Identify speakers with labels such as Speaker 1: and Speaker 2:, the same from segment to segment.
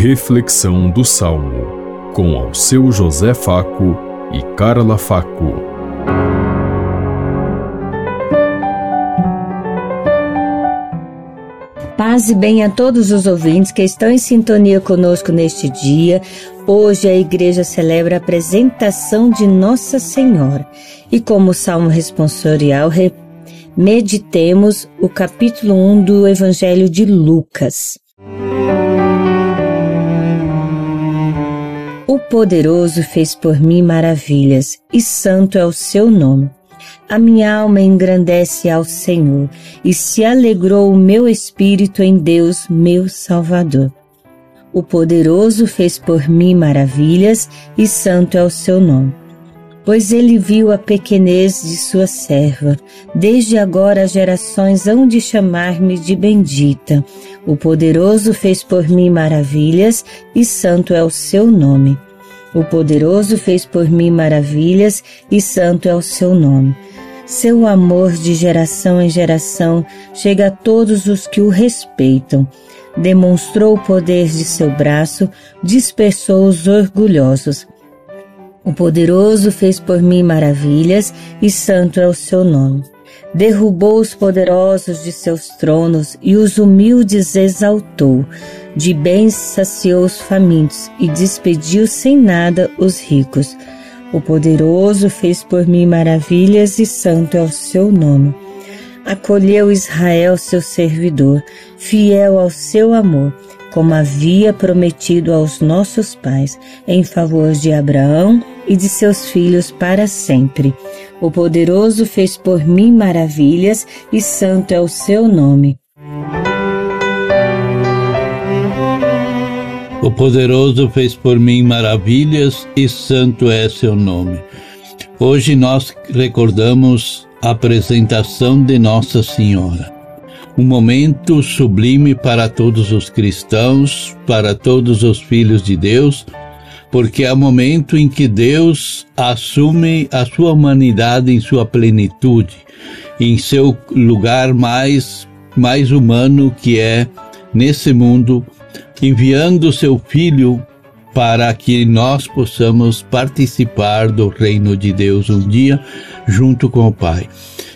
Speaker 1: Reflexão do Salmo, com ao seu José Faco e Carla Faco.
Speaker 2: Paz e bem a todos os ouvintes que estão em sintonia conosco neste dia. Hoje a igreja celebra a apresentação de Nossa Senhora e, como salmo responsorial, meditemos o capítulo 1 do Evangelho de Lucas. Poderoso fez por mim maravilhas, e santo é o seu nome. A minha alma engrandece ao Senhor, e se alegrou o meu espírito em Deus, meu Salvador. O poderoso fez por mim maravilhas, e santo é o seu nome pois ele viu a pequenez de sua serva. Desde agora as gerações hão de chamar-me de bendita. O poderoso fez por mim maravilhas, e santo é o seu nome. O poderoso fez por mim maravilhas, e santo é o seu nome. Seu amor de geração em geração chega a todos os que o respeitam. Demonstrou o poder de seu braço, dispersou os orgulhosos o poderoso fez por mim maravilhas e santo é o seu nome. Derrubou os poderosos de seus tronos e os humildes exaltou. De bens saciou os famintos e despediu sem nada os ricos. O poderoso fez por mim maravilhas e santo é o seu nome. Acolheu Israel, seu servidor, fiel ao seu amor como havia prometido aos nossos pais, em favor de Abraão e de seus filhos para sempre. O poderoso fez por mim maravilhas e santo é o seu nome.
Speaker 3: O poderoso fez por mim maravilhas e santo é seu nome. Hoje nós recordamos a apresentação de Nossa Senhora um momento sublime para todos os cristãos, para todos os filhos de Deus, porque é o momento em que Deus assume a sua humanidade em sua plenitude, em seu lugar mais mais humano que é nesse mundo, enviando seu filho para que nós possamos participar do reino de Deus um dia junto com o Pai.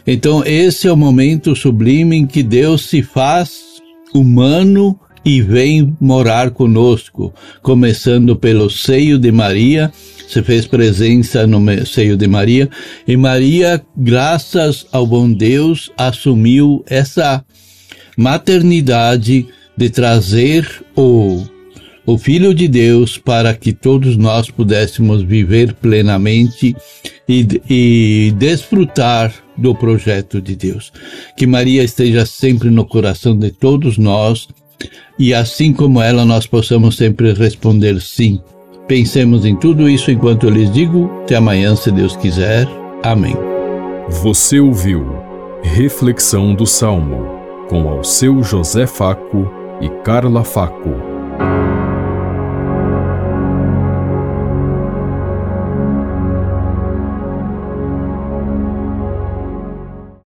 Speaker 3: Então, esse é o momento sublime em que Deus se faz humano e vem morar conosco, começando pelo seio de Maria, se fez presença no seio de Maria, e Maria, graças ao bom Deus, assumiu essa maternidade de trazer o o Filho de Deus para que todos nós pudéssemos viver plenamente e, e desfrutar do projeto de Deus. Que Maria esteja sempre no coração de todos nós e assim como ela nós possamos sempre responder sim. Pensemos em tudo isso enquanto eu lhes digo. Até amanhã, se Deus quiser. Amém.
Speaker 1: Você ouviu Reflexão do Salmo com ao seu José Faco e Carla Faco.